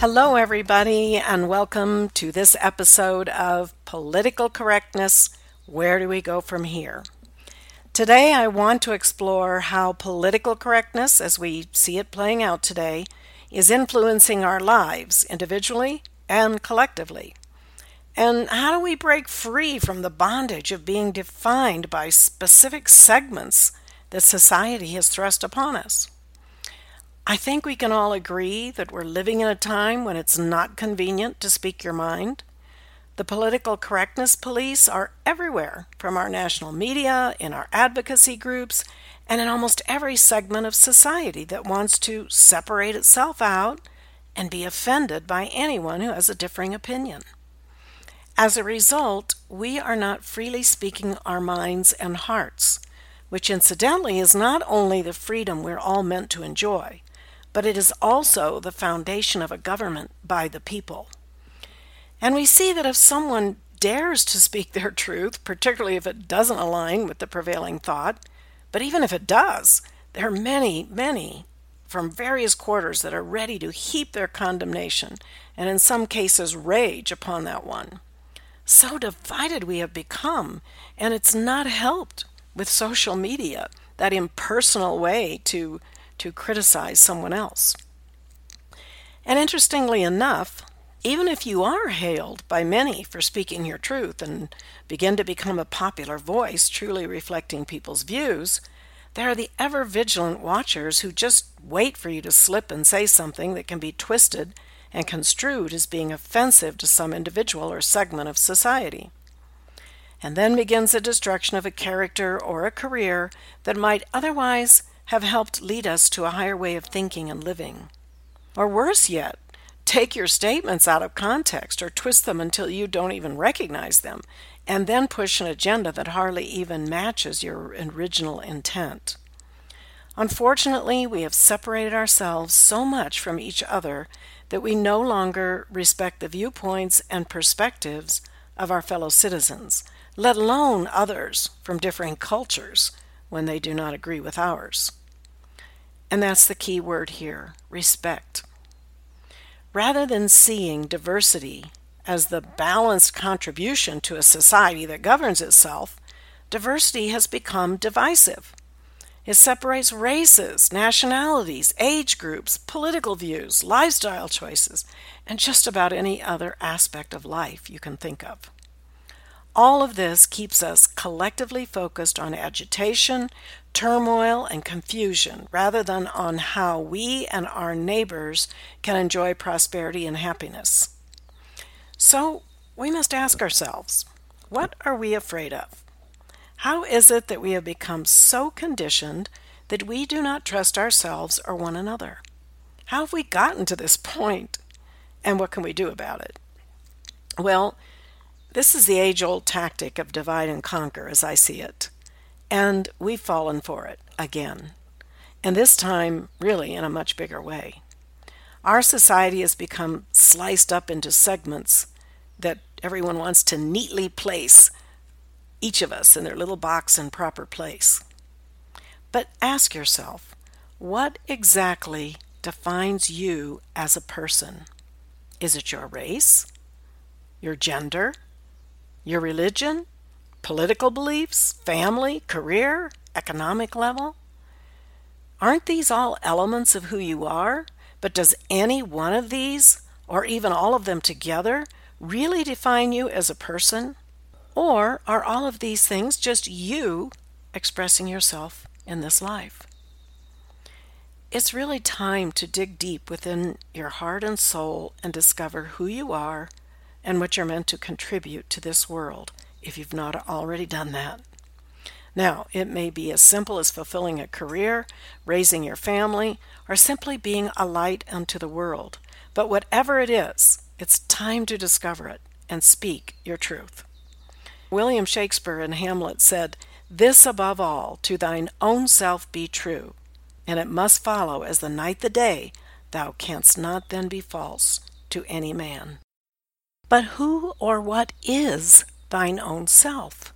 Hello, everybody, and welcome to this episode of Political Correctness Where Do We Go From Here? Today, I want to explore how political correctness, as we see it playing out today, is influencing our lives individually and collectively. And how do we break free from the bondage of being defined by specific segments that society has thrust upon us? I think we can all agree that we're living in a time when it's not convenient to speak your mind. The political correctness police are everywhere, from our national media, in our advocacy groups, and in almost every segment of society that wants to separate itself out and be offended by anyone who has a differing opinion. As a result, we are not freely speaking our minds and hearts, which incidentally is not only the freedom we're all meant to enjoy, but it is also the foundation of a government by the people. And we see that if someone dares to speak their truth, particularly if it doesn't align with the prevailing thought, but even if it does, there are many, many from various quarters that are ready to heap their condemnation and in some cases rage upon that one. So divided we have become, and it's not helped with social media, that impersonal way to to criticize someone else. And interestingly enough, even if you are hailed by many for speaking your truth and begin to become a popular voice truly reflecting people's views, there are the ever vigilant watchers who just wait for you to slip and say something that can be twisted and construed as being offensive to some individual or segment of society. And then begins the destruction of a character or a career that might otherwise have helped lead us to a higher way of thinking and living. Or worse yet, take your statements out of context or twist them until you don't even recognize them, and then push an agenda that hardly even matches your original intent. Unfortunately, we have separated ourselves so much from each other that we no longer respect the viewpoints and perspectives of our fellow citizens, let alone others from differing cultures when they do not agree with ours. And that's the key word here respect. Rather than seeing diversity as the balanced contribution to a society that governs itself, diversity has become divisive. It separates races, nationalities, age groups, political views, lifestyle choices, and just about any other aspect of life you can think of. All of this keeps us collectively focused on agitation, turmoil, and confusion rather than on how we and our neighbors can enjoy prosperity and happiness. So, we must ask ourselves what are we afraid of? How is it that we have become so conditioned that we do not trust ourselves or one another? How have we gotten to this point? And what can we do about it? Well, this is the age old tactic of divide and conquer, as I see it. And we've fallen for it again. And this time, really, in a much bigger way. Our society has become sliced up into segments that everyone wants to neatly place each of us in their little box and proper place. But ask yourself what exactly defines you as a person? Is it your race? Your gender? Your religion, political beliefs, family, career, economic level? Aren't these all elements of who you are? But does any one of these, or even all of them together, really define you as a person? Or are all of these things just you expressing yourself in this life? It's really time to dig deep within your heart and soul and discover who you are and what you're meant to contribute to this world if you've not already done that. Now, it may be as simple as fulfilling a career, raising your family, or simply being a light unto the world. But whatever it is, it's time to discover it and speak your truth. William Shakespeare in Hamlet said, This above all, to thine own self be true, and it must follow as the night the day, thou canst not then be false to any man. But who or what is thine own self?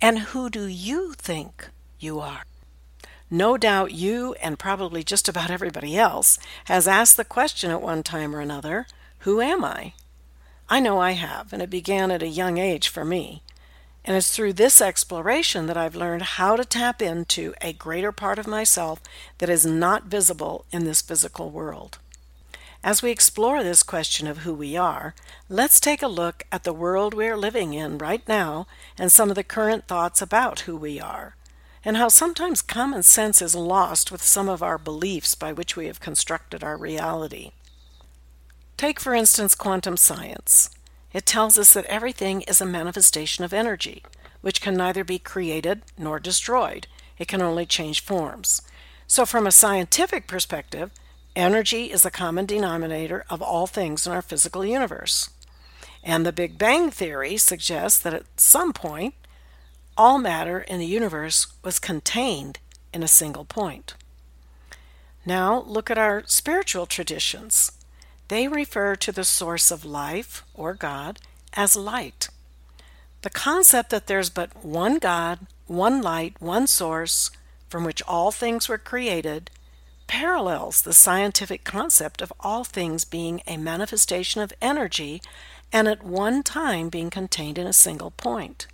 And who do you think you are? No doubt you, and probably just about everybody else, has asked the question at one time or another Who am I? I know I have, and it began at a young age for me. And it's through this exploration that I've learned how to tap into a greater part of myself that is not visible in this physical world. As we explore this question of who we are, let's take a look at the world we are living in right now and some of the current thoughts about who we are, and how sometimes common sense is lost with some of our beliefs by which we have constructed our reality. Take, for instance, quantum science. It tells us that everything is a manifestation of energy, which can neither be created nor destroyed. It can only change forms. So, from a scientific perspective, Energy is the common denominator of all things in our physical universe. And the Big Bang Theory suggests that at some point, all matter in the universe was contained in a single point. Now, look at our spiritual traditions. They refer to the source of life, or God, as light. The concept that there's but one God, one light, one source, from which all things were created, parallels the scientific concept of all things being a manifestation of energy and at one time being contained in a single point.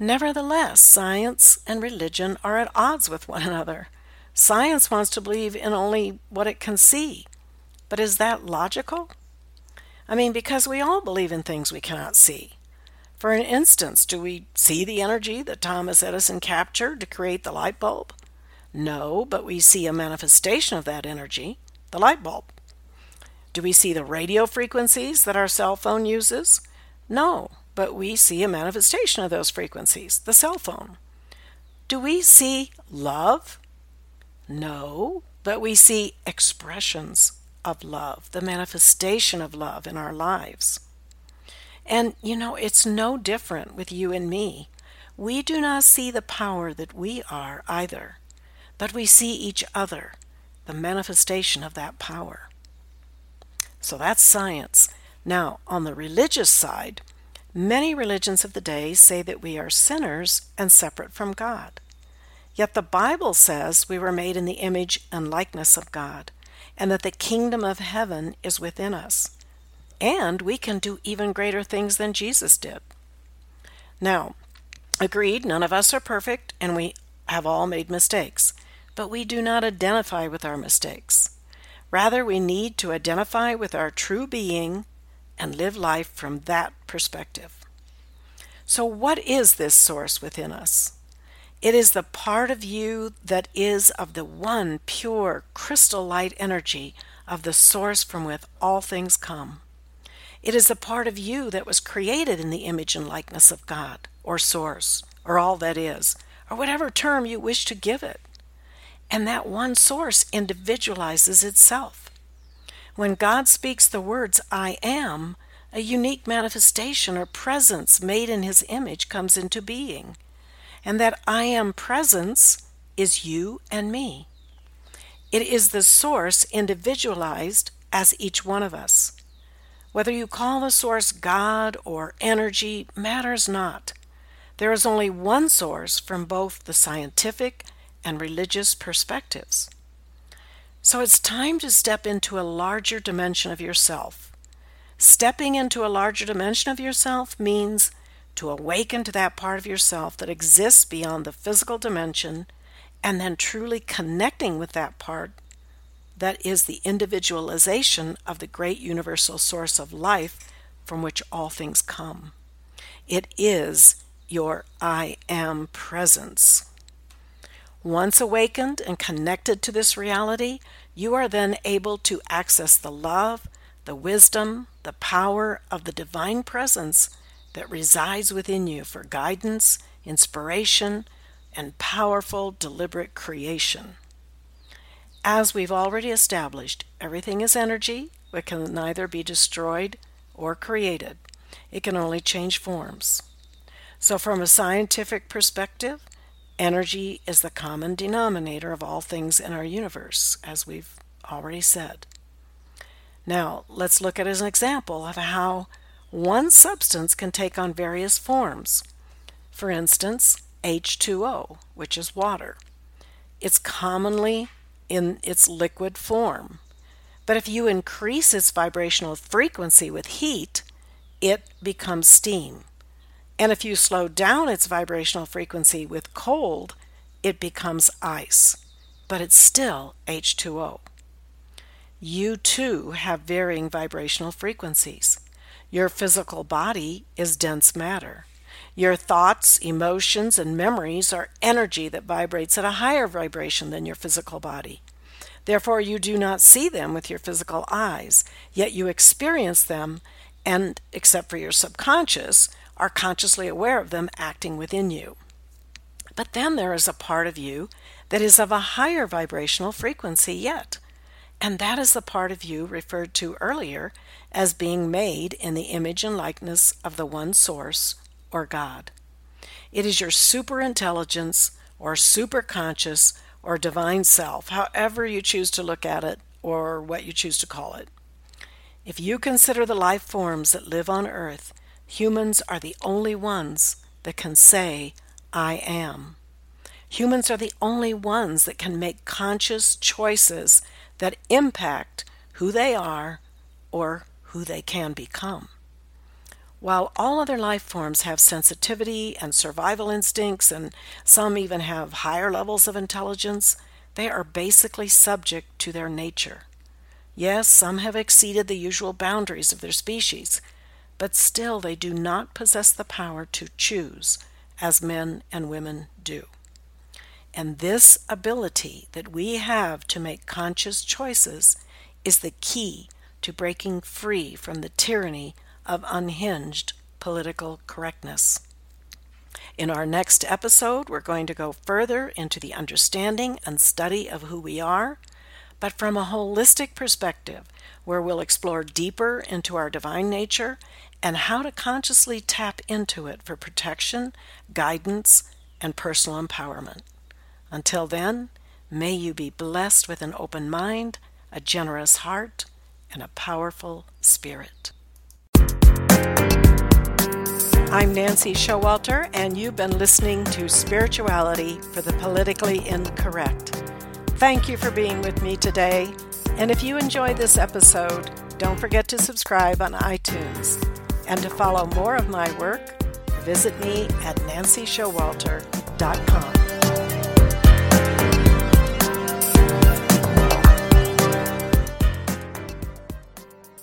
Nevertheless, science and religion are at odds with one another. Science wants to believe in only what it can see. But is that logical? I mean, because we all believe in things we cannot see. For an instance, do we see the energy that Thomas Edison captured to create the light bulb? No, but we see a manifestation of that energy, the light bulb. Do we see the radio frequencies that our cell phone uses? No, but we see a manifestation of those frequencies, the cell phone. Do we see love? No, but we see expressions of love, the manifestation of love in our lives. And you know, it's no different with you and me. We do not see the power that we are either but we see each other, the manifestation of that power. So that's science. Now, on the religious side, many religions of the day say that we are sinners and separate from God. Yet the Bible says we were made in the image and likeness of God, and that the kingdom of heaven is within us. And we can do even greater things than Jesus did. Now, agreed, none of us are perfect, and we have all made mistakes but we do not identify with our mistakes. Rather, we need to identify with our true being and live life from that perspective. So, what is this source within us? It is the part of you that is of the one pure crystal light energy of the source from which all things come. It is the part of you that was created in the image and likeness of God, or source, or all that is, or whatever term you wish to give it and that one source individualizes itself. When God speaks the words, I am, a unique manifestation or presence made in His image comes into being. And that I am presence is you and me. It is the source individualized as each one of us. Whether you call the source God or energy matters not. There is only one source from both the scientific and religious perspectives. So it's time to step into a larger dimension of yourself. Stepping into a larger dimension of yourself means to awaken to that part of yourself that exists beyond the physical dimension and then truly connecting with that part that is the individualization of the great universal source of life from which all things come. It is your I am presence. Once awakened and connected to this reality, you are then able to access the love, the wisdom, the power of the divine presence that resides within you for guidance, inspiration, and powerful, deliberate creation. As we've already established, everything is energy, but can neither be destroyed or created. It can only change forms. So, from a scientific perspective, energy is the common denominator of all things in our universe, as we've already said. Now, let's look at an example of how one substance can take on various forms. For instance, H2O, which is water. It's commonly in its liquid form. But if you increase its vibrational frequency with heat, it becomes steam. And if you slow down its vibrational frequency with cold, it becomes ice. But it's still H2O. You too have varying vibrational frequencies. Your physical body is dense matter. Your thoughts, emotions, and memories are energy that vibrates at a higher vibration than your physical body. Therefore, you do not see them with your physical eyes, yet you experience them and, except for your subconscious, are consciously aware of them acting within you. But then there is a part of you that is of a higher vibrational frequency yet, and that is the part of you referred to earlier as being made in the image and likeness of the one source or God. It is your superintelligence or superconscious or divine self, however you choose to look at it or what you choose to call it. If you consider the life forms that live on earth, humans are the only ones that can say, I am. Humans are the only ones that can make conscious choices that impact who they are or who they can become. While all other life forms have sensitivity and survival instincts, and some even have higher levels of intelligence, they are basically subject to their nature. Yes, some have exceeded the usual boundaries of their species, but still they do not possess the power to choose as men and women do. And this ability that we have to make conscious choices is the key to breaking free from the tyranny of unhinged political correctness. In our next episode, we're going to go further into the understanding and study of who we are, but from a holistic perspective, where we'll explore deeper into our divine nature and how to consciously tap into it for protection, guidance, and personal empowerment. Until then, may you be blessed with an open mind, a generous heart, and a powerful spirit. I'm Nancy Showalter, and you've been listening to Spirituality for the Politically Incorrect. Thank you for being with me today. And if you enjoyed this episode, don't forget to subscribe on iTunes. And to follow more of my work, visit me at nancyshowalter.com.